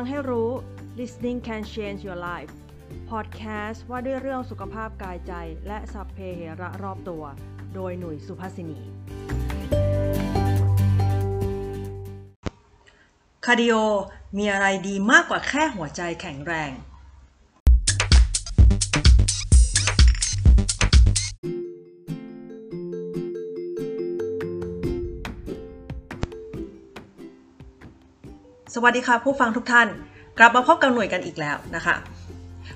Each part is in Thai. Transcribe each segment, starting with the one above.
ฟังให้รู้ listening can change your life podcast ว่าด้วยเรื่องสุขภาพกายใจ และสัพเพเหระรอบตัว โดยหนุ่ยสุภาษินีคาร์ดิโอมีอะไรดีมากกว่าแค่หัวใจแข็งแรง สวัสดีค่ะผู้ฟังทุกท่าน กลับมาพบกับหนุ่ยกันอีกแล้วนะคะ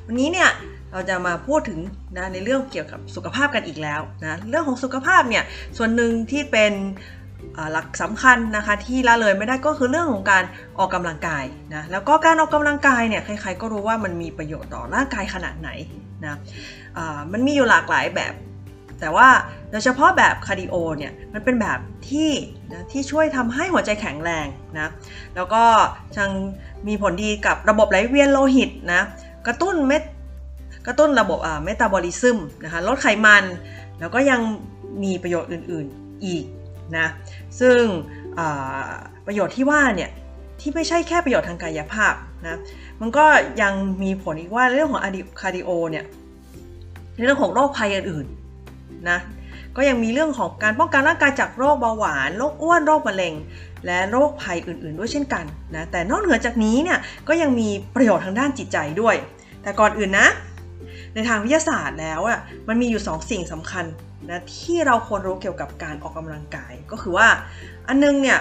วันนี้เนี่ยเราจะมาพูดถึงนะในเรื่องเกี่ยวกับสุขภาพกันอีกแล้วนะเรื่องของสุขภาพเนี่ยส่วนหนึ่งที่เป็นหลักสำคัญนะคะที่ละเลยไม่ได้ก็คือเรื่องของการออกกำลังกายนะแล้วก็การออกกำลังกายเนี่ยใครๆก็รู้ว่ามันมีประโยชน์ต่อร่างกายขนาดไหนนะมันมีอยู่หลากหลายแบบ แต่ว่าโดยเฉพาะแบบคาร์ดิโอเนี่ยมันเป็นแบบที่นะที่ช่วยทำให้หัวใจแข็งแรงนะแล้วก็ยังมีผลดีกับระบบไหลเวียนโลหิตนะกระตุ้นเม็ดกระตุ้นระบบเมตาบอลิซึมนะคะลดไขมัน แล้วก็ยังมีประโยชน์อื่นๆอีกนะซึ่งประโยชน์ที่ว่าเนี่ยที่ไม่ใช่แค่ประโยชน์ทางกายภาพนะมันก็ยังมีผลอีกว่าเรื่องของคาร์ดิโอเนี่ยเรื่องของโรคภัยอื่น นะก็ยังมีเรื่องของการป้องกันร่างกายจากโรคเบาหวานโรคอ้วนโรคมะเร็ง และโรคภัยอื่นๆ ด้วยเช่นกันนะแต่นอกเหนือจากนี้เนี่ยก็ยังมีประโยชน์ทางด้านจิตใจด้วย แต่ก่อนอื่นนะ ในทางวิทยาศาสตร์แล้วอะมันมีอยู่ 2 สิ่งสำคัญ นะที่เราควรรู้เกี่ยวกับการออกกำลังกาย ก็คือว่าอันนึงเนี่ย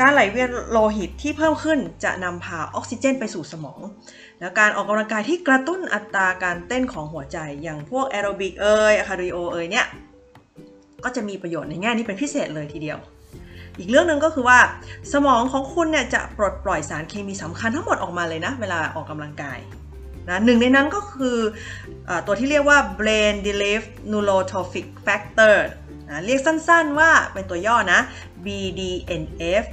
การไหลเวียนโลหิตที่เพิ่มขึ้นจะนำพาออกซิเจนไปสู่สมอง แล้วการออกกำลังกายที่กระตุ้นอัตราการเต้นของหัวใจ อย่างพวกแอโรบิกเอยคาร์ดิโอเอยเนี่ยก็จะมีประโยชน์ในแง่นี้เป็นพิเศษเลยทีเดียว อีกเรื่องหนึ่งก็คือว่า สมองของคุณเนี่ยจะปลดปล่อยสารเคมีสำคัญทั้งหมดออกมาเลยนะ เวลาออกกำลังกายนะหนึ่งในนั้นก็คือ ตัวที่เรียกว่า brain derived neurotrophic factor นะเรียกสั้นๆว่าเป็นตัวย่อนะ BDNF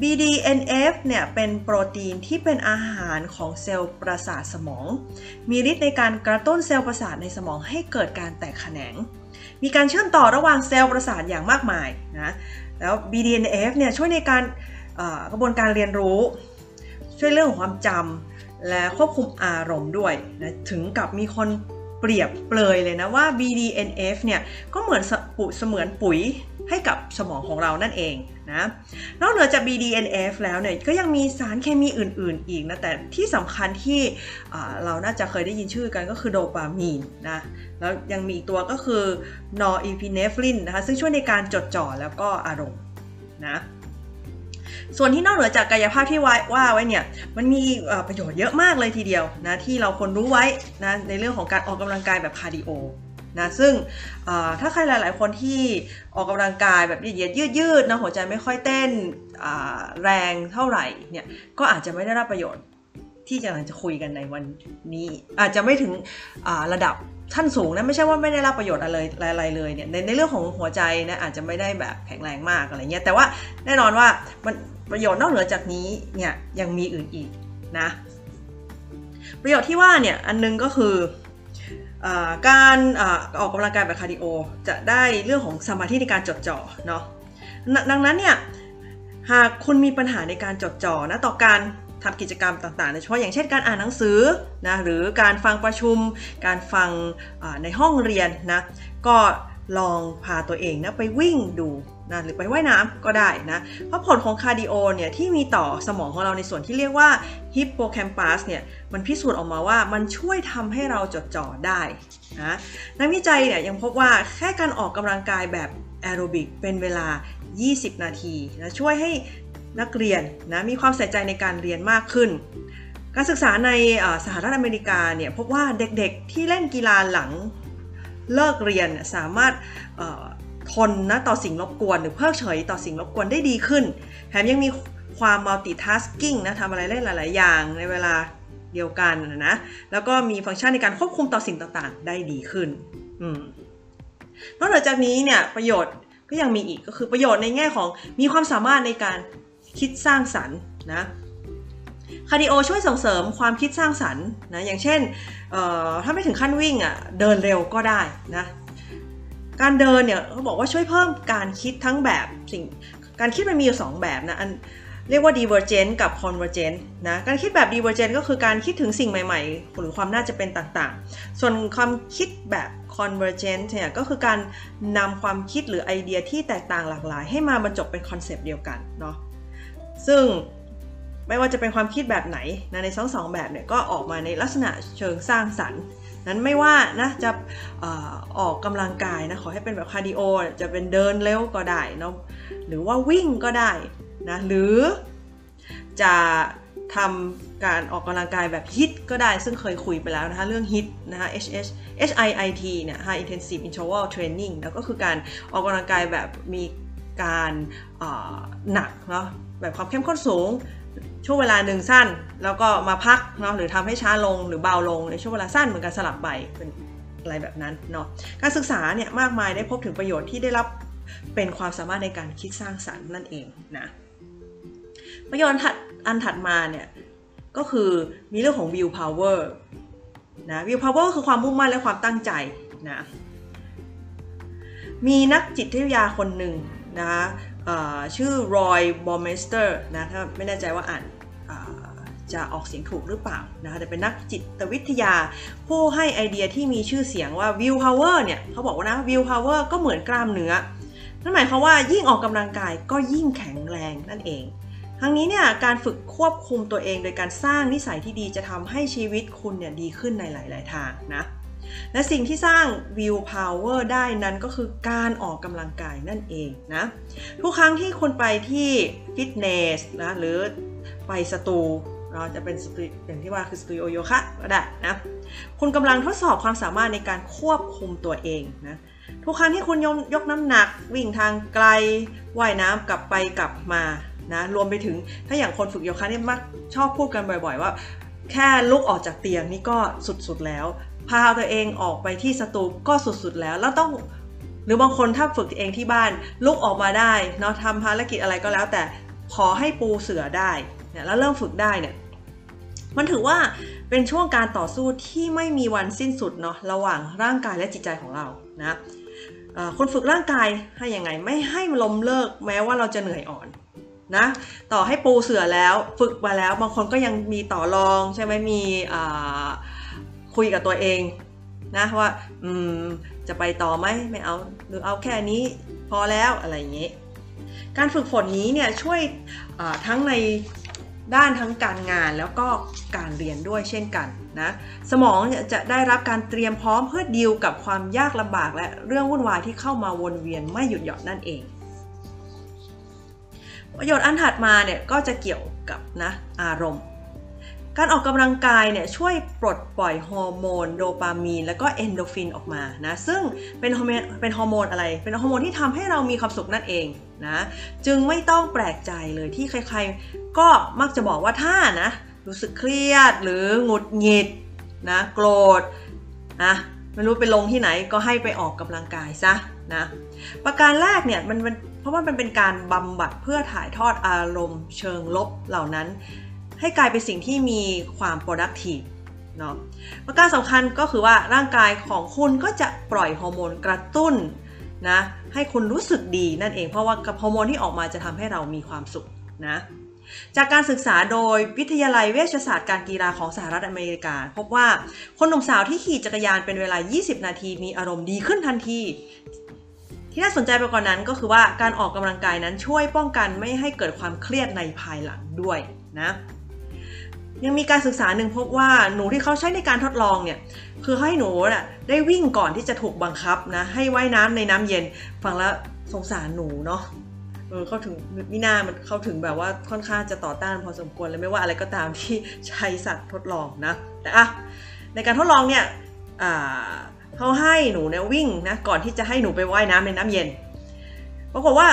BDNF เนี่ยเป็นโปรตีนที่เป็นอาหารของเซลล์ประสาทสมอง มีฤทธิ์ในการกระตุ้นเซลล์ประสาทในสมองให้เกิดการแตกแขนง มีการเชื่อมต่อระหว่างเซลล์ประสาทอย่างมากมายนะแล้ว BDNF เนี่ยช่วยในการกระบวนการเรียนรู้ ช่วยเรื่องของความจำ และควบคุมอารมณ์ด้วยนะถึงกับมีคนเปรียบเปรยเลยนะว่า BDNF เนี่ยก็เหมือนปุเสมือนปุ๋ยให้กับสมองของเรานั่นเองนะนอกเหนือจาก BDNF แล้วเนี่ยก็ยังมีสารเคมีอื่นๆ อีกนะแต่ที่สำคัญที่เราน่าจะเคยได้ยินชื่อกันก็คือโดปามีนนะแล้วยังมีอีกตัวก็คือนอร์อีพิเนฟรินนะคะซึ่งช่วยในการจดจ่อแล้วก็อารมณ์นะ ส่วนที่นอกเหนือจากกายภาพที่ว่าไว้เนี่ย มันมีประโยชน์เยอะมากเลยทีเดียวนะที่เราควรรู้ไว้นะในเรื่องของการออกกำลังกายแบบคาร์ดิโอนะซึ่งถ้าใครหลาย ๆ คนที่ออกกำลังกายแบบเหยียดยืดๆนะหัวใจไม่ค่อยเต้นแรงเท่าไหร่เนี่ยก็อาจจะไม่ได้รับประโยชน์ ที่จะจะคุยกันในวันนี้ อาจจะไม่ถึงระดับขั้นสูงนะไม่ใช่ว่าไม่ได้รับประโยชน์อะไรอะไรเลยเนี่ยในในเรื่องของหัวใจนะอาจจะไม่ได้แบบแข็งแรงมากอะไรเงี้ยแต่ว่าแน่นอนว่ามันประโยชน์นอกเหนือจากนี้เนี่ยยังมีอื่นอีกนะประโยชน์ที่ว่าเนี่ยอันนึงก็คือการออกกำลังกายแบบคาร์ดิโอจะได้เรื่องของสมาธิในการจดจ่อเนาะดังนั้นเนี่ยหากคุณมีปัญหาในการจดจ่อนะต่อการ ทำกิจกรรมต่างๆโดยเฉพาะอย่างเช่นการอ่านหนังสือนะหรือการฟังประชุม การฟังในห้องเรียนนะก็ลองพาตัวเองนะไปวิ่งดูนะหรือไปว่ายน้ำก็ได้นะเพราะผลของคาร์ดิโอเนี่ยที่มีต่อสมองของเราในส่วนที่เรียกว่าฮิปโปแคมปัสเนี่ยมันพิสูจน์ออกมาว่ามันช่วยทำให้เราจดจ่อได้นะนักวิจัยเนี่ยยังพบว่าแค่การออกกำลังกายแบบแอโรบิกเป็นเวลา 20 นาทีนะช่วยให้ นักเรียนนะมีความใส่ใจในการเรียนมากขึ้น การศึกษาในสหรัฐอเมริกาเนี่ยพบว่าเด็กๆที่เล่นกีฬาหลังเลิกเรียนสามารถทนนะต่อสิ่งรบกวน หรือเพิกเฉยต่อสิ่งรบกวนได้ดีขึ้น แถมยังมีความ multitasking นะทำอะไรได้หลาย ๆ อย่างในเวลาเดียวกันนะแล้วก็มีฟังก์ชันในการควบคุมต่อสิ่งต่างๆ ได้ดีขึ้นนอกจากนี้เนี่ยประโยชน์ก็ยังมีอีกก็คือประโยชน์ในแง่ของมีความสามารถในการ คิดสร้างสรรค์นะคาร์ดิโอช่วยส่งเสริมความคิดสร้างสรรค์นะอย่างเช่นถ้าไม่ถึงขั้นวิ่งอะเดินเร็วก็ได้นะการเดินเนี่ยเขาบอกว่าช่วยเพิ่มการคิดทั้งแบบสิ่งการคิดมันมีอยู่2แบบนะอันเรียกว่า divergent กับ convergent นะการคิดแบบ divergent ก็คือการคิดถึงสิ่งใหม่ๆ หรือความน่าจะเป็นต่างๆ ส่วนความคิดแบบ convergent เนี่ยก็คือการนำความคิดหรือไอเดียที่แตกต่างหลากหลาย ให้มาบรรจบเป็นคอนเซปต์เดียวกันเนาะ ซึ่งไม่ว่าจะเป็นความคิดแบบไหนนะในทั้งสองแบบเนี่ยก็ออกมาในลักษณะเชิงสร้างสรรค์ นั้นไม่ว่านะจะออกกำลังกายนะขอให้เป็นแบบคาร์ดิโอจะเป็นเดินเร็วก็ได้เนาะหรือว่าวิ่งก็ได้นะหรือจะทำการออกกำลังกายแบบ HIIT ก็ได้ซึ่งเคยคุยไปแล้วนะคะเรื่อง HIIT นะคะ H H H I I T เนี่ย High Intensive Interval Training แล้วก็คือการออกกำลังกายแบบมีการหนักเนาะ แบบความเข้มข้นสูง ช่วงเวลาหนึ่งสั้น แล้วก็มาพักเนาะหรือทำให้ช้าลงหรือเบาลงในช่วงเวลาสั้นเหมือนกันสลับไปเป็นอะไรแบบนั้นเนาะการศึกษาเนี่ยมากมายได้พบถึงประโยชน์ที่ได้รับเป็นความสามารถในการคิดสร้างสรรค์นั่นเองนะประโยชน์อันถัดมาเนี่ยก็คือมีเรื่องของ will power นะ will power คือความมุ่งมั่นและความตั้งใจนะมีนักจิตวิทยาคนหนึ่ง นะชื่อ Roy Baumeister นะถ้าไม่แน่ใจว่าอ่านจะออกเสียงถูกหรือเปล่านะคะแต่เป็นนักจิตวิทยา ผู้ให้ไอเดียที่มีชื่อเสียงว่า will power เนี่ยเขาบอกว่านะ will power ก็เหมือนกล้ามเนื้อ นั่นหมายความว่ายิ่งออกกำลังกายก็ยิ่งแข็งแรงนั่นเอง ทั้งนี้เนี่ยการฝึกควบคุมตัวเองโดยการสร้างนิสัยที่ดีจะทำให้ชีวิตคุณเนี่ยดีขึ้นในหลาย ๆ ทางนะ และสิ่งที่สร้าง will power ได้นั้นก็คือการออกกำลังกายนั่นเองนะ ทุกครั้งที่คุณไปที่ฟิตเนสนะหรือไปสตูเราจะเป็นสตูอย่างที่ว่าคือสตูดิโอโยคะก็ได้นะ คุณกำลังทดสอบความสามารถในการควบคุมตัวเองนะทุกครั้งที่คุณยยกน้ำหนักวิ่งทางไกลว่ายน้ำกลับไปกลับมานะรวมไปถึงถ้าอย่างคนฝึกโยคะนี่มักชอบพูดกันบ่อย ๆ ว่า แค่ลุกออกจากเตียงนี่ก็สุดๆแล้ว พาตัวเองออกไปที่สตูก็สุดๆแล้ว แล้วต้องหรือบางคนถ้าฝึกเองที่บ้านลุกออกมาได้เนาะทำภารกิจอะไรก็แล้ว แต่ขอให้ปูเสือได้เนี่ยแล้วเริ่มฝึกได้เนี่ยมันถือว่าเป็นช่วงการต่อสู้ที่ไม่มีวันสิ้นสุดเนาะระหว่างร่างกายและจิตใจของเรานะคนฝึกร่างกายให้ยังไงไม่ให้มันล้มเลิกแม้ว่าเราจะเหนื่อยอ่อนนะต่อให้ปูเสือแล้วฝึกมาแล้วบางคนก็ยังมีต่อรองใช่ไหมมี คุยกับตัวเองนะว่าจะไปต่อไหมไม่เอาหรือเอาแค่นี้พอแล้วอะไรอย่างนี้ การฝึกฝนนี้เนี่ยช่วยทั้งในด้านทั้งการงานแล้วก็การเรียนด้วยเช่นกันนะสมองจะได้รับการเตรียมพร้อมเพื่อดีลกับความยากลำบากและเรื่องวุ่นวายที่เข้ามาวนเวียนไม่หยุดหย่อนนั่นเอง ประโยชน์อันถัดมาเนี่ยก็จะเกี่ยวกับนะอารมณ์ การออกกำลังกายเนี่ยช่วยปลดปล่อยฮอร์โมนโดปามีนแล้วก็เอนโดฟินออกมานะซึ่งเป็นฮอร์โมนเป็นฮอร์โมนอะไร เป็นฮอร์โมนที่ทำให้เรามีความสุขนั่นเองนะจึงไม่ต้องแปลกใจเลยที่ใครๆ ก็มักจะบอกว่าถ้านะรู้สึกเครียดหรือหงุดหงิดนะโกรธนะไม่รู้ไปลงที่ไหนก็ให้ไปออกกำลังกายซะนะประการแรกเนี่ยมันเพราะว่ามันเป็นการบำบัดเพื่อถ่ายทอดอารมณ์เชิงลบเหล่านั้น ให้กลายเป็นสิ่งที่มีความ productive เนาะประการสำคัญก็คือว่าร่างกายของคุณก็จะปล่อยฮอร์โมนกระตุ้นนะให้คุณรู้สึกดีนั่นเองเพราะว่าฮอร์โมนที่ออกมาจะทำให้เรามีความสุขนะจากการศึกษาโดยวิทยาลัยเวชศาสตร์การกีฬาของสหรัฐอเมริกา พบว่าคนหนุ่มสาวที่ขี่จักรยานเป็นเวลา 20 นาทีมีอารมณ์ดีขึ้นทันที ที่น่าสนใจไปกว่านนั้นก็คือว่าการออกกำลังกายนั้นช่วยป้องกันไม่ให้เกิดความเครียดในภายหลังด้วยนะ ยังมีการศึกษาหนึ่งพบว่าหนูที่เขาใช้ในการทดลองเนี่ยคือให้หนูน่ะได้วิ่งก่อนที่จะถูกบังคับนะให้ว่ายน้ำในน้ำเย็นฟังแล้วสงสารหนูเนาะเออเขาถึงมินามันเขาถึงแบบว่าค่อนข้างจะต่อต้านพอสมควรเลยไม่ว่าอะไรก็ตามที่ใช้สัตว์ทดลองนะแต่อะในการทดลองเนี่ยเขาให้หนูเนี่ยวิ่งนะก่อนที่จะให้หนูไปว่ายน้ำในน้ำเย็นปรากฏว่า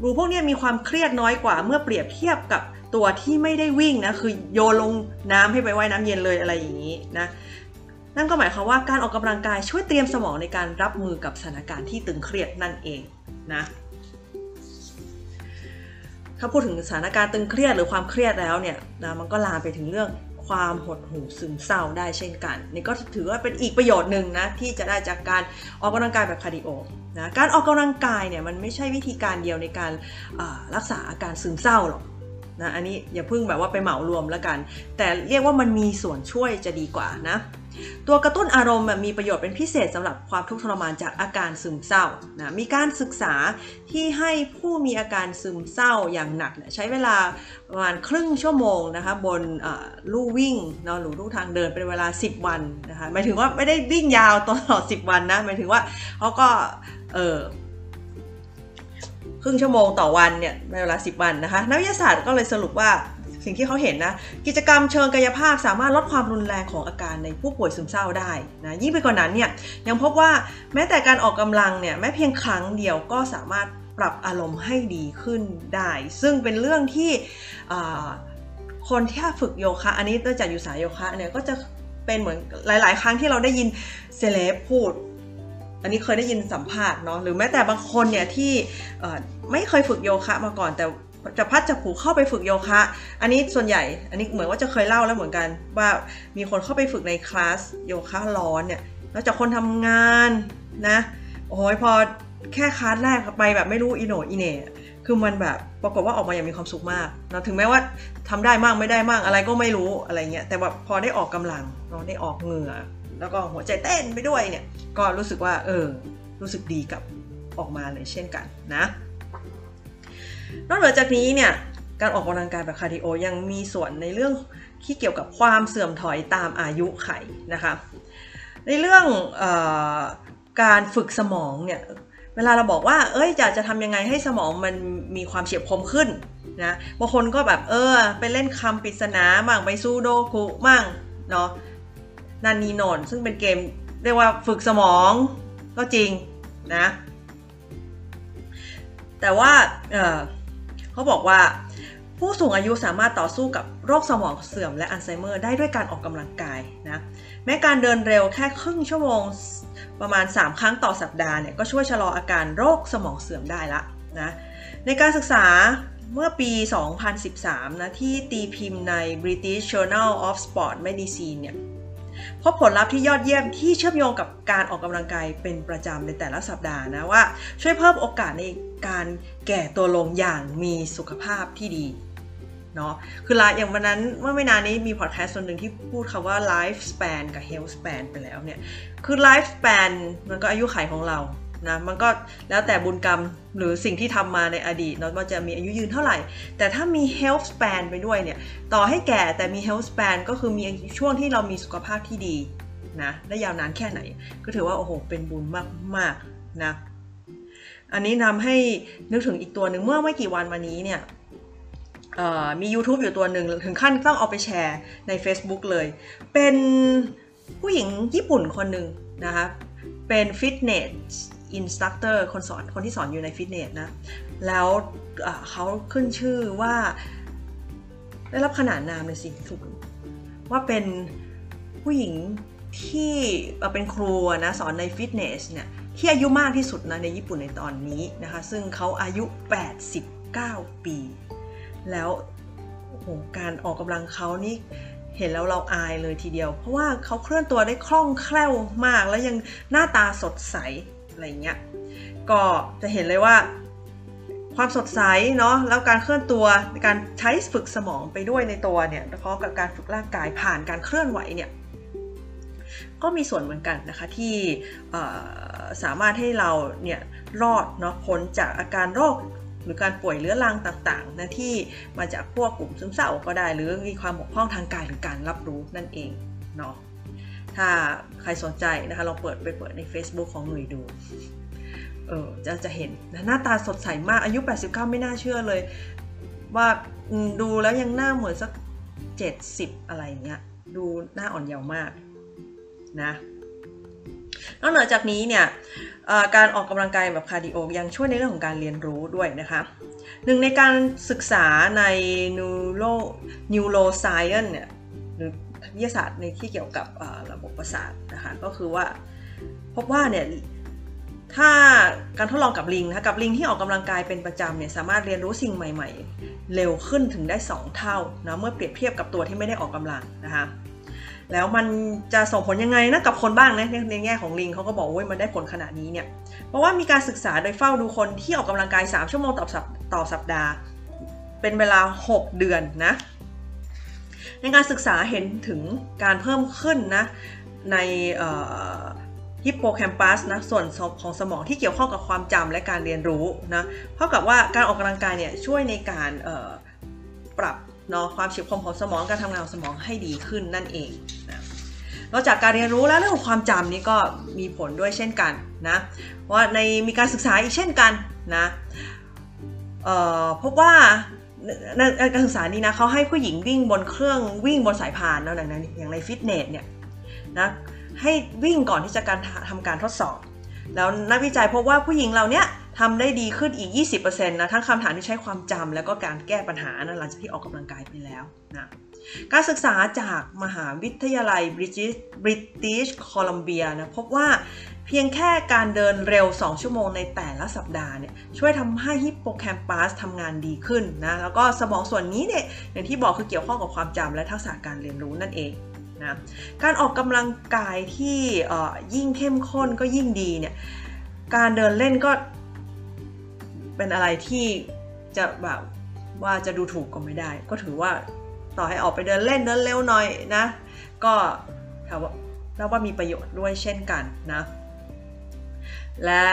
หนูพวกนี้มีความเครียดน้อยกว่าเมื่อเปรียบเทียบกับ ตัวที่ไม่ได้วิ่งนะคือโยนลงน้ำให้ไปว่ายน้ำเย็นเลยอะไรอย่างนี้นะนั่นก็หมายความว่าการออกกำลังกายช่วยเตรียมสมองในการรับมือกับสถานการณ์ที่ตึงเครียดนั่นเองนะถ้าพูดถึงสถานการณ์ตึงเครียดหรือความเครียดแล้วเนี่ยนะมันก็ลามไปถึงเรื่องความหดหู่ซึมเศร้าได้เช่นกันนี่ก็ถือว่าเป็นอีกประโยชน์หนึ่งนะที่จะได้จากการออกกำลังกายแบบคาร์ดิโอนะการออกกำลังกายเนี่ยมันไม่ใช่วิธีการเดียวในการรักษาอาการซึมเศร้าหรอก นะอันนี้อย่าเพิ่งแบบว่าไปเหมารวมแล้วกัน แต่เรียกว่ามันมีส่วนช่วยจะดีกว่านะตัวกระตุ้นอารมณ์มีประโยชน์เป็นพิเศษสำหรับความทุกข์ทรมานจากอาการซึมเศร้านะมีการศึกษาที่ให้ผู้มีอาการซึมเศร้าอย่างหนักใช้เวลาประมาณครึ่งชั่วโมงนะคะบนลู่วิ่งเนาะหรือลู่ทางเดินเป็นเวลา 10 วันนะคะหมายถึงว่าไม่ได้วิ่งยาวตลอด 10 วันนะหมายถึงว่าเขาก็เออ ครึ่งชั่วโมงต่อวันเนี่ยในเวลา 10 วันนะคะ นักวิทยาศาสตร์ก็เลยสรุปว่าสิ่งที่เขาเห็นนะ กิจกรรมเชิงกายภาพสามารถลดความรุนแรงของอาการในผู้ป่วยซึมเศร้าได้นะยิ่งไปกว่านั้นเนี่ยยังพบว่าแม้แต่การออกกำลังเนี่ยแม้เพียงครั้งเดียวก็สามารถปรับอารมณ์ให้ดีขึ้นได้ ซึ่งเป็นเรื่องที่คนที่ฝึกโยคะอันนี้ตั้งจากอยู่สายโยคะเนี่ยก็จะเป็นเหมือนหลาย ๆ ครั้งที่เราได้ยินเซเลบพูด อันนี้เคยได้ยินสัมภาษณ์เนาะหรือแม้แต่บางคนเนี่ยที่ไม่เคยฝึกโยคะมาก่อนแต่จะพัดจะผูกเข้าไปฝึกโยคะ อันนี้ส่วนใหญ่ อันนี้เหมือนว่าจะเคยเล่าแล้วเหมือนกัน ว่ามีคนเข้าไปฝึกในคลาสโยคะร้อนเนี่ยแล้วจากคนทำงานนะโอ้ยพอแค่คลาสแรกไปแบบไม่รู้อีโนอีเน่คือมันแบบปรากฏว่าออกมาอย่างมีความสุขมากนะถึงแม้ว่าทำได้มากไม่ได้มากอะไรก็ไม่รู้อะไรเงี้ยแต่ว่าพอได้ออกกำลังเราได้ออกเหงื่อ แล้วก็หัวใจเต้นไปด้วยเนี่ย ก็รู้สึกว่าเออรู้สึกดีกับออกมาเลยเช่นกันนะ นอกเหนือจากนี้เนี่ยการออกกำลังกายแบบคาร์ดิโอยังมีส่วนในเรื่องที่เกี่ยวกับความเสื่อมถอยตามอายุไขนะคะในเรื่องออการฝึกสมองเนี่ยเวลาเราบอกว่า เอ้ยอยากจะทำยังไงให้สมองมันมีความเฉียบคมขึ้นนะบางคนก็แบบเออ ไปเล่นคำปริศนาบ้างไปซูโดคุมั่งเนาะ นันนีโนนซึ่งเป็นเกมเรียกว่าฝึกสมองก็จริงนะ แต่ว่าเเขาบอกว่าผู้สูงอายุสามารถต่อสู้กับโรคสมองเสื่อมและอัลไซเมอร์ได้ด้วยการออกกำลังกายนะแม้การเดินเร็วแค่ครึ่งชั่วโมงประมาณ 3 ครั้งต่อสัปดาห์เนี่ยก็ช่วยชะลออาการโรคสมองเสื่อมได้ละนะในการศึกษาเมื่อปี 2013 นะที่ตีพิมพ์ใน British Journal of Sport Medicine เนี่ย พบผลลัพธ์ที่ยอดเยี่ยมที่เชื่อมโยงกับการออกกำลังกายเป็นประจำในแต่ละสัปดาห์นะว่า ช่วยเพิ่มโอกาสในการแก่ตัวลงอย่างมีสุขภาพที่ดีเนาะคือลาอย่างวันนั้นเมื่อไม่นานนี้มีพอดแคสต์ส่วนหนึ่งที่พูดคำว่า life span กับ health span ไปแล้วเนี่ย คือ life span มันก็อายุขัยของเรา นะมันก็แล้วแต่บุญกรรมหรือสิ่งที่ทำมาในอดีตเนาะว่าจะมีอายุยืนเท่าไหร่ แต่ถ้ามี health span ไปด้วยเนี่ย ต่อให้แก่แต่มี health span ก็คือมีช่วงที่เรามีสุขภาพที่ดีนะได้ยาวนานแค่ไหน ก็ถือว่าโอ้โหเป็นบุญมากๆนะอันนี้นำให้นึกถึงอีกตัวหนึ่งเมื่อไม่กี่วันมานี้เนี่ยมี YouTube อยู่ตัวหนึ่งถึงขั้นต้องเอาไปแชร์ใน Facebook เลย เป็นผู้หญิงญี่ปุ่นคนหนึ่งนะคะ เป็น fitness instructor คนสอนคนที่สอนอยู่ในฟิตเนสนะ แล้วเขาขึ้นชื่อว่า ได้รับขนานนามเลยสิถูกว่าเป็นผู้หญิงที่เป็นครูนะสอนในฟิตเนสเนี่ยที่อายุมากที่สุดนะในญี่ปุ่นในตอนนี้นะคะ ซึ่งเขาอายุ 89 ปี แล้วโหการออกกำลังเขานี่เห็นแล้วเราอายเลยทีเดียว เพราะว่าเขาเคลื่อนตัวได้คล่องแคล่วมาก แล้วยังหน้าตาสดใส อะไรเงี้ยก็จะเห็นเลยว่า ความสดใสเนาะแล้วการเคลื่อนตัวการใช้ฝึกสมองไปด้วยในตัวเนี่ยพร้อมกับการฝึกร่างกายผ่านการเคลื่อนไหวเนี่ยก็มีส่วนเหมือนกันนะคะที่สามารถให้เราเนี่ยรอดเนาะพ้นจากอาการโรคหรือการป่วยเรื้อรังต่างๆนะที่มาจากพวกกลุ่มซึมเศร้าก็ได้ หรือมีความบกพร่องทางกายหรือการรับรู้นั่นเองเนาะ ถ้าใครสนใจนะคะลองเปิดไปเปิดใน Facebook ของหนุ่ยดูเออจะจะเห็นหน้าตาสดใสมากอายุ 89 ไม่น่าเชื่อเลย ว่าดูแล้วยังหน้าเหมือนสัก 70 อะไรเงี้ยดูหน้าอ่อนเยาว์มากนะนอกจากนี้เนี่ยการออกกำลังกายแบบคาร์ดิโอยังช่วยในเรื่องของการเรียนรู้ด้วยนะคะหนึ่งในการศึกษาใน neuro neuroscience เนี่ยหรือ วิทยาศาสตร์ในที่เกี่ยวกับระบบประสาทนะคะก็คือว่าพบว่าเนี่ยถ้าการทดลองกับลิงนะกับลิงที่ออกกำลังกายเป็นประจำเนี่ยสามารถเรียนรู้สิ่งใหม่ ๆ เร็วขึ้นถึงได้ 2 เท่านะเมื่อเปรียบเทียบกับตัวที่ไม่ได้ออกกำลังนะคะแล้วมันจะส่งผลยังไงนะกับคนบ้างนะในแง่ของลิงเขาก็บอกว่ามันได้ผลขนาดนี้เนี่ยเพราะว่ามีการศึกษาโดยเฝ้าดูคนที่ออกกำลังกาย 3 ชั่วโมงต่อสัปต่อสัปดาห์ เป็นเวลา 6 เดือนนะ ในการศึกษาเห็นถึงการเพิ่มขึ้นนะในฮิปโปแคมปัสนะส่วนของสมองที่เกี่ยวข้องกับความจำและการเรียนรู้นะเท่ากับว่าการออกกำลังกายเนี่ยช่วยในการปรับเนาะความเฉียบคมของสมองการทำงานของสมองให้ดีขึ้นนั่นเองนะนอกจากการเรียนรู้แล้วเรื่องของความจำนี่ก็มีผลด้วยเช่นกันนะว่าในมีการศึกษาอีกเช่นกันนะพบว่า การศึกษานี้นะเขาให้ผู้หญิงวิ่งบนเครื่องวิ่งบนสายพานนะอย่างในอย่างในฟิตเนสเนี่ยนะให้วิ่งก่อนที่จะการทำการทดสอบ แล้วนักวิจัยพบว่าผู้หญิงเราเนี้ยทำได้ดีขึ้นอีก 20%นะทั้งคำถามที่ใช้ความจำแล้วก็การแก้ปัญหานะหลังจากที่ออกกำลังกายไปแล้วนะการศึกษาจากมหาวิทยาลัยบริติชบริติชโคลัมเบียนะพบว่า พียงแค่การเดินเร็ว 2 ชั่วโมงในแต่ละสัปดาห์เนี่ยช่วยทำให้ฮิปโปแคมปัสทำงานดีขึ้นนะแล้วก็สมองส่วนนี้เนี่ยอย่างที่บอกคือเกี่ยวข้องกับความจำและทักษะการเรียนรู้นั่นเองนะการออกกำลังกายที่ยิ่งเข้มข้นก็ยิ่งดีเนี่ยการเดินเล่นก็เป็นอะไรที่จะแบบว่าจะดูถูกก็ไม่ได้ ก็ถือว่าต่อให้ออกไปเดินเล่นเดินเร็วหน่อยนะก็ถามว่าแล้วว่ามีประโยชน์ด้วยเช่นกันนะ และ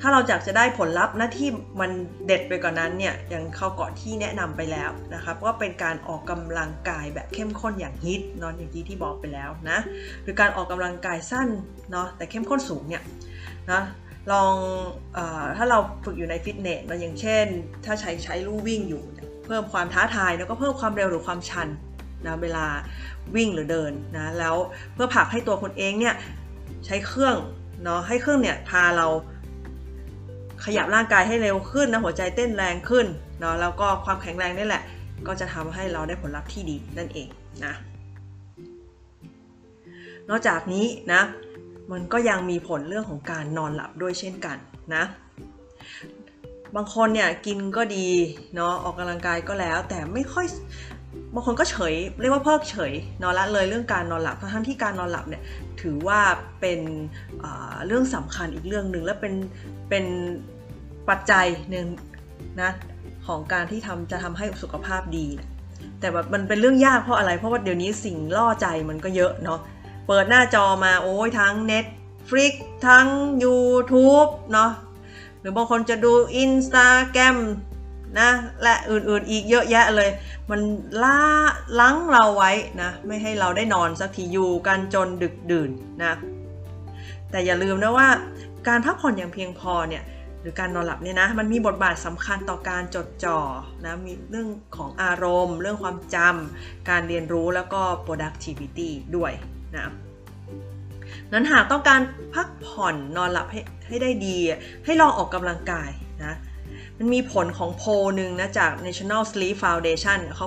ถ้าเราอยากจะได้ผลลัพธ์นะที่มันเด็ดไปกว่านนั้นเนี่ยอย่างเข้าก่อนที่แนะนำไปแล้วนะครับว่าเป็นการออกกำลังกายแบบเข้มข้นอย่างฮิตนอนอย่างที่ที่บอกไปแล้วนะหรือการออกกำลังกายสั้นเนาะแต่เข้มข้นสูงเนี่ยนะลองอถ้าเราฝึกอยู่ในฟิตเนสนะอย่างเช่น ถ้าใช้ใช้ลู่วิ่งอยู่ เพิ่มความท้าทายแล้วก็เพิ่มความเร็วหรือความชันนะเวลาวิ่งหรือเดินนะแล้วเพื่อผลักให้ตัวคนเองเนี่ย ใช้เครื่องเนาะให้เครื่องเนี่ยพาเราขยับร่างกายให้เร็วขึ้นนะหัวใจเต้นแรงขึ้นเนาะแล้วก็ความแข็งแรงนี่แหละ ก็จะทำให้เราได้ผลลัพธ์ที่ดีนั่นเองนะนอกจากนี้นะมันก็ยังมีผลเรื่องของการนอนหลับด้วยเช่นกันนะ บางคนเนี่ยกินก็ดีเนาะออกกำลังกายก็แล้ว แต่ไม่ค่อย บางคนก็เฉย เรียกว่าเพิกเฉยนอนละเลยเรื่องการนอนหลับทั้งที่การนอนหลับเนี่ยถือว่าเป็นเรื่องสำคัญอีกเรื่องหนึ่งและเป็นเป็นปัจจัยหนึ่งนะของการที่ทำจะทำให้สุขภาพดี แต่แบบมันเป็นเรื่องยากเพราะอะไร เพราะว่าเดี๋ยวนี้สิ่งล่อใจมันก็เยอะเนาะเปิดหน้าจอมาโอ้ยทั้ง Netflix ทั้ง YouTube เนาะหรือบางคนจะดู Instagram นะและอื่นๆอีกเยอะแยะเลย มันล่าลังเราไว้นะไม่ให้เราได้นอนสักทีอยู่กันจนดึกดื่นนะแต่อย่าลืมนะว่าการพักผ่อนอย่างเพียงพอเนี่ยหรือการนอนหลับเนี่ยนะมันมีบทบาทสำคัญต่อการจดจ่อนะมีเรื่องของอารมณ์ เรื่องความจำการเรียนรู้แล้วก็ productivity ด้วยนะนั้นหากต้องการพักผ่อนนอนหลับให้ให้ได้ดี ให้ลองออกกำลังกาย มันมีผลของโพลหนึ่งนะจาก National Sleep Foundation เขา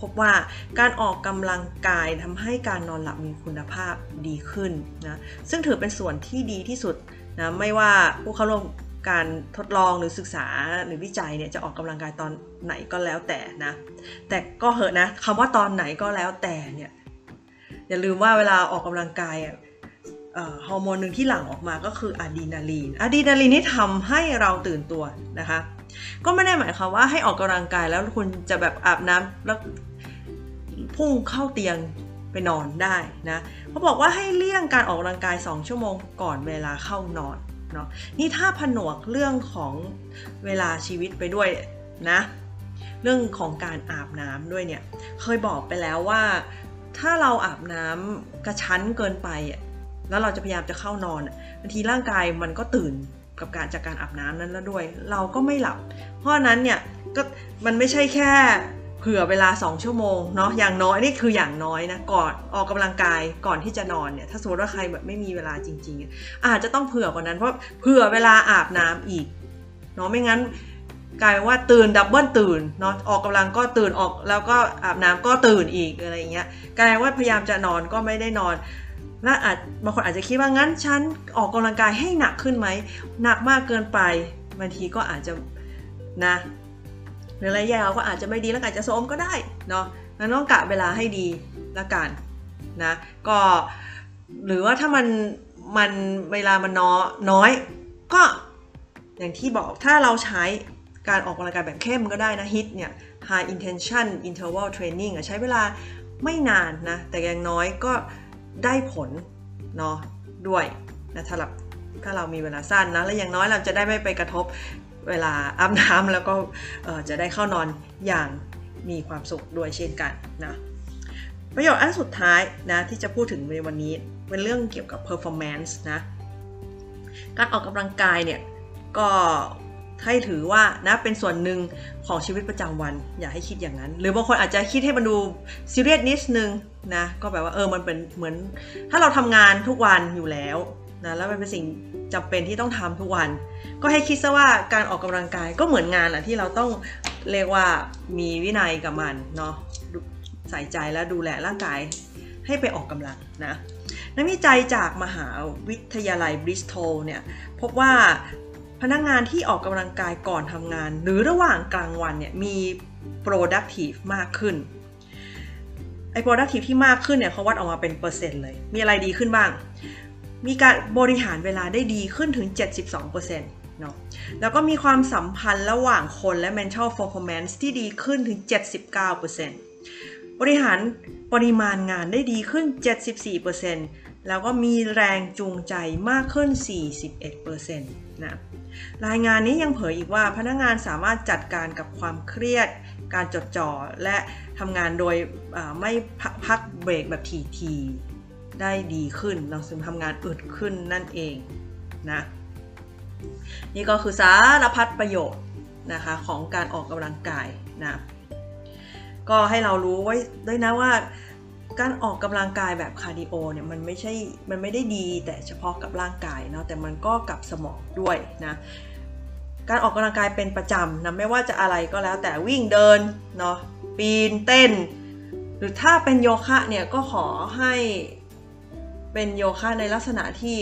พบว่าการออกกำลังกายทำให้การนอนหลับมีคุณภาพดีขึ้นนะ ซึ่งถือเป็นส่วนที่ดีที่สุดนะ ไม่ว่าผู้เข้าร่วมการทดลองหรือศึกษาหรือวิจัยเนี่ยจะออกกำลังกายตอนไหนก็แล้วแต่นะ แต่ก็เหอะนะคำว่าตอนไหนก็แล้วแต่เนี่ยอย่าลืมว่าเวลาออกกำลังกายอะฮอร์โมนหนึ่งที่หลั่งออกมาก็คืออะดรีนาลีนอะดรีนาลีนนี่ทำให้เราตื่นตัวนะคะ ก็ไม่ได้หมายความว่าให้ออกกำลังกายแล้วคุณจะแบบอาบน้ำแล้วพุ่งเข้าเตียงไปนอนได้นะเขาบอกว่าให้เลี่ยงการออกกำลังกาย 2 ชั่วโมงก่อนเวลาเข้านอนเนาะนี่ถ้าผนวกเรื่องของเวลาชีวิตไปด้วยนะเรื่องของการอาบน้ำด้วยเนี่ยเคยบอกไปแล้วว่า ถ้าเราอาบน้ำกระชั้นเกินไปแล้วเราจะพยายามจะเข้านอนบางทีร่างกายมันก็ตื่น กับการจากการอาบน้ำนั้นแล้วด้วย เราก็ไม่หลับ เพราะนั้นเนี่ยก็มันไม่ใช่แค่เผื่อเวลา 2 ชั่วโมงเนาะอย่างน้อยนี่คืออย่างน้อยนะก่อนออกกำลังกายก่อนที่จะนอนเนี่ยถ้าสมมติว่าใครแบบไม่มีเวลาจริงๆ อาจจะต้องเผื่อกว่านั้นเพราะเผื่อเวลาอาบน้ำอีกเนาะไม่งั้นกลายเป็นว่าตื่นดับเบิลตื่นเนาะออกกำลังก็ตื่นออกแล้วก็อาบน้ำก็ตื่นอีกอะไรเงี้ยกลายว่าพยายามจะนอนก็ไม่ได้นอน และอาจบางคนอาจจะคิดว่างั้นฉันออกกำลังกายให้หนักขึ้นไหมหนักมากเกินไปบางทีก็อาจจะนะหรือระยะยาวก็อาจจะไม่ดีแล้วอาจจะโซมก็ได้เนาะนั้นต้องกะเวลาให้ดีละกันนะก็หรือว่าถ้ามันมันเวลามันน้อน้อย ก็อย่างที่บอกถ้าเราใช้การออกกำลังกายแบบเข้มก็ได้นะฮิตเนี่ย high intention interval training ใช้เวลาไม่นานนะ แต่อย่างน้อยก็ ได้ผลเนาะด้วยนะถ้าเราถ้าเรามีเวลาสั้นนะและอย่างน้อยเราจะได้ไม่ไปกระทบเวลาอาบน้ำแล้วก็จะได้เข้านอนอย่างมีความสุขด้วยเช่นกันนะประโยชน์อันสุดท้ายนะที่จะพูดถึงในวันนี้เป็นเรื่องเกี่ยวกับ performance นะการออกกำลังกายเนี่ยก็ให้ถือว่านะเป็นส่วนหนึ่งของชีวิตประจำวัน อย่าให้คิดอย่างนั้น หรือบางคนอาจจะคิดให้มันดูซีเรียสนิดนึง นะก็แบบว่าเออมันเป็นเหมือน ถ้าเราทำงานทุกวันอยู่แล้วนะแล้วมันเป็นสิ่งจำเป็นที่ต้องทำทุกวัน ก็ให้คิดซะว่าการออกกำลังกายก็เหมือนงานแหละที่เราต้องเรียกว่ามีวินัยกับมันเนาะใส่ใจและดูแลร่างกายให้ไปออกกำลังนะนักวิจัยจากมหาวิทยาลัยบริสตอลเนี่ยพบว่าพนักงานที่ออกกำลังกายก่อนทำงาน หรือระหว่างกลางวันเนี่ยมี productive มากขึ้น ไอ้ productive ที่มากขึ้นเนี่ยเขาวัดออกมาเป็นเปอร์เซ็นต์เลย มีอะไรดีขึ้นบ้าง มีการบริหารเวลาได้ดีขึ้นถึง 72%เนาะแล้วก็มีความสัมพันธ์ระหว่างคนและ mental performance ที่ดีขึ้นถึง 79%บริหารปริมาณงานได้ดีขึ้น 74%แล้วก็มีแรงจูงใจมากขึ้น 41%นะรายงานนี้ยังเผยอีกว่าพนักงานสามารถจัดการกับความเครียด การจดจ่อและ ทำงานโดยไม่พักเบรกแบบถี่ๆได้ดีขึ้น เราซึมทำงานอึดขึ้นนั่นเองนะนี่ก็คือสารพัดประโยชน์นะคะของการออกกำลังกายนะก็ให้เรารู้ไว้ด้วยนะว่าการออกกำลังกายแบบคาร์ดิโอเนี่ยมันไม่ใช่ มันไม่ได้ดีแต่เฉพาะกับร่างกายเนาะแต่มันก็กับสมองด้วยนะการออกกำลังกายเป็นประจำนะไม่ว่าจะอะไรก็แล้วแต่วิ่งเดินเนาะ ปีนเต้น หรือถ้าเป็นโยคะเนี่ยก็ขอให้เป็นโยคะในลักษณะที่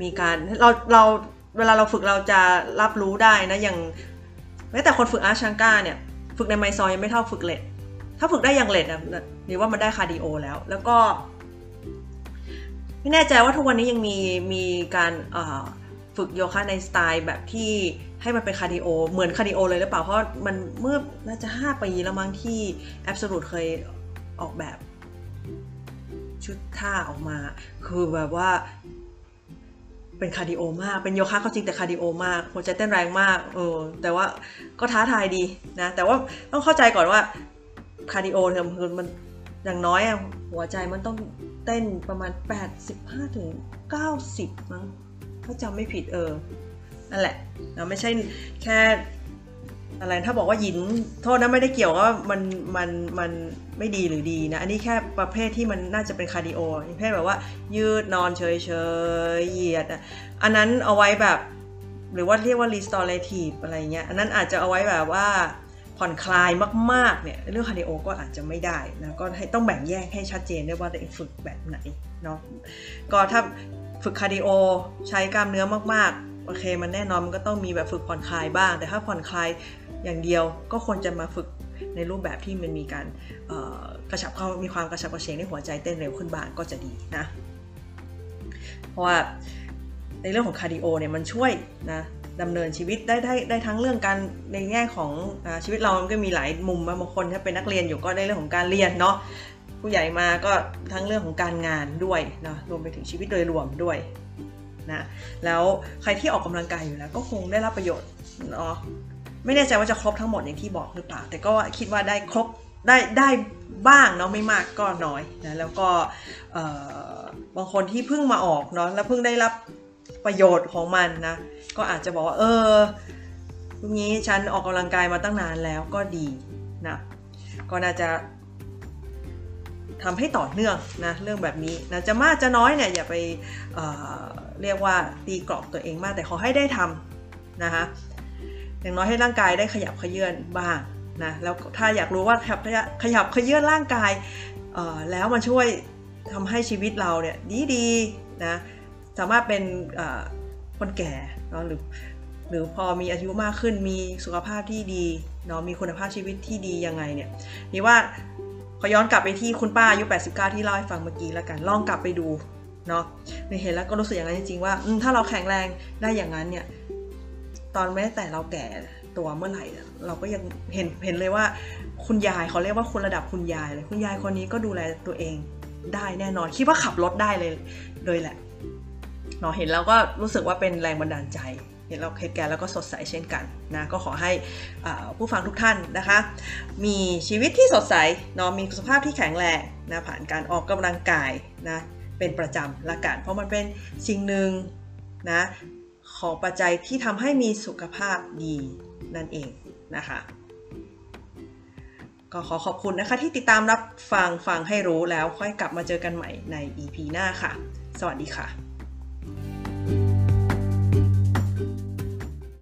มีการเราเราเวลาเราฝึกเราจะรับรู้ได้นะอย่างแม้แต่คนฝึกอาชังก้าเนี่ยฝึกในไมซอยยังไม่เท่าฝึกเลดถ้าฝึกได้อย่างเลดนะนี่ว่ามันได้คาร์ดิโอแล้ว แล้วก็ ไม่แน่ใจว่าทุกวันนี้ยังมีมีการ ฝึกโยคะในสไตล์แบบที่ให้มันเป็นคาร์ดิโอ เหมือนคาร์ดิโอเลยหรือเปล่า เพราะมันเมื่อน่าจะ 5 ปีแล้วมั้งที่แอบสูตเคยออกแบบชุดท่าออกมา คือแบบว่าเป็นคาร์ดิโอมาก เป็นโยคะก็จริงแต่คาร์ดิโอมากหัวใจเต้นแรงมากเออแต่ว่าก็ท้าทายดีนะ แต่ว่าต้องเข้าใจก่อนว่าคาร์ดิโอเนี่ยคือมันอย่างน้อยอะหัวใจมันต้องเต้นประมาณ 85ถึง90มั้ง ถ้าจำไม่ผิดเออ นั่นแหละนะไม่ใช่แค่อะไรถ้าบอกว่าหยินโทษนะไม่ได้เกี่ยวว่ามันมันมันไม่ดีหรือดีนะอันนี้แค่ประเภทที่มันน่าจะเป็นคาร์ดิโอประเภทแบบว่า ยืดนอนเฉยเฉยเหยียดอันนั้นเอาไว้แบบหรือว่าเรียกว่า restorative อะไรเงี้ยอันนั้นอาจจะเอาไว้แบบว่าผ่อนคลายมากๆเนี่ยเรื่องคาร์ดิโอก็อาจจะไม่ได้นะก็ให้ต้องแบ่งแยกให้ชัดเจนด้วยว่าตัวเองฝึกแบบไหนเนาะก็ถ้า ฝึกคาร์ดิโอใช้กล้ามเนื้อมากๆ โอเค มันแน่นอนมันก็ต้องมีแบบฝึกผ่อนคลายบ้าง แต่ถ้าผ่อนคลายอย่างเดียวก็ควรจะมาฝึกในรูปแบบที่มันมีการกระชับเขามีความกระชับกระเฉงในหัวใจเต้นเร็วขึ้นบ้างก็จะดีนะ เพราะว่าในเรื่องของคาร์ดิโอเนี่ยมันช่วยนะดำเนินชีวิตได้ได้ได้ทั้งเรื่องการในแง่ของอชีวิตเรามันก็มีหลายมุมบางคนถ้าเป็นนักเรียนอยู่ก็ในเรื่องของการเรียนเนาะ ผู้ใหญ่มาก็ทั้งเรื่องของการงานด้วยนะรวมไปถึงชีวิตโดยรวมด้วยนะแล้วใครที่ออกกำลังกายอยู่แล้วก็คงได้รับประโยชน์เนาะไม่แน่ใจว่าจะครบทั้งหมดอย่างที่บอกหรือเปล่า แต่ก็คิดว่าได้ครบได้ได้บ้างเนาะไม่มากก็น้อยนะแล้วก็บางคนที่เพิ่งมาออกเนาะแล้วเพิ่งได้รับประโยชน์ของมันนะก็อาจจะบอกว่าเออพรุ่งนี้ฉันออกกำลังกายมาตั้งนานแล้วก็ดีนะก็น่าจะ ทำให้ต่อเนื่องนะเรื่องแบบนี้นะจะมากจะน้อยเนี่ยอย่าไปเเรียกว่าตีกรอบตัวเองมากแต่ขอให้ได้ทำนะคะอย่างน้อยให้ร่างกายได้ขยับขยื่นบ้างนะแล้วถ้าอยากรู้ว่าขยับขยับขยื่นร่างกายแล้วมันช่วยทำให้ชีวิตเราเนี่ยดีๆนะสามารถเป็นคนแก่เนาะหรือหรือพอมีอายุมากขึ้นมีสุขภาพที่ดีเนาะมีคุณภาพชีวิตที่ดียังไงเนี่ยนี่ว่า ขอย้อนกลับไปที่คุณป้าอายุ 89 ที่เล่าให้ฟังเมื่อกี้แล้วกันลองกลับไปดูเนาะในเห็นแล้วก็รู้สึกอย่างนั้นจริงๆว่าถ้าเราแข็งแรงได้อย่างนั้นเนี่ยตอนแม้แต่เราแก่ตัวเมื่อไหร่ เราก็ยังเห็นเห็นเลยว่า คุณยายเขาเรียกว่าคุณระดับคุณยายเลยคุณยายคนนี้ก็ดูแลตัวเองได้แน่นอนคิดว่าขับรถได้เลยเลยแหละเนาะเห็นแล้วก็รู้สึกว่าเป็นแรงบันดาลใจ เห็นเราเห็นแก่แล้วก็สดใสเช่นกันนะก็ขอให้ผู้ฟังทุกท่านนะคะ มีชีวิตที่สดใสเนาะมีสุขภาพที่แข็งแรงนะผ่านการออกกำลังกายนะเป็นประจำละกันเพราะมันเป็นสิ่งหนึ่งนะของปัจจัยที่ทำให้มีสุขภาพดีนั่นเองนะคะก็ขอขอบคุณนะคะที่ติดตามรับฟังฟังให้รู้แล้วค่อยกลับมาเจอกันใหม่ใน EP หน้าค่ะ สวัสดีค่ะ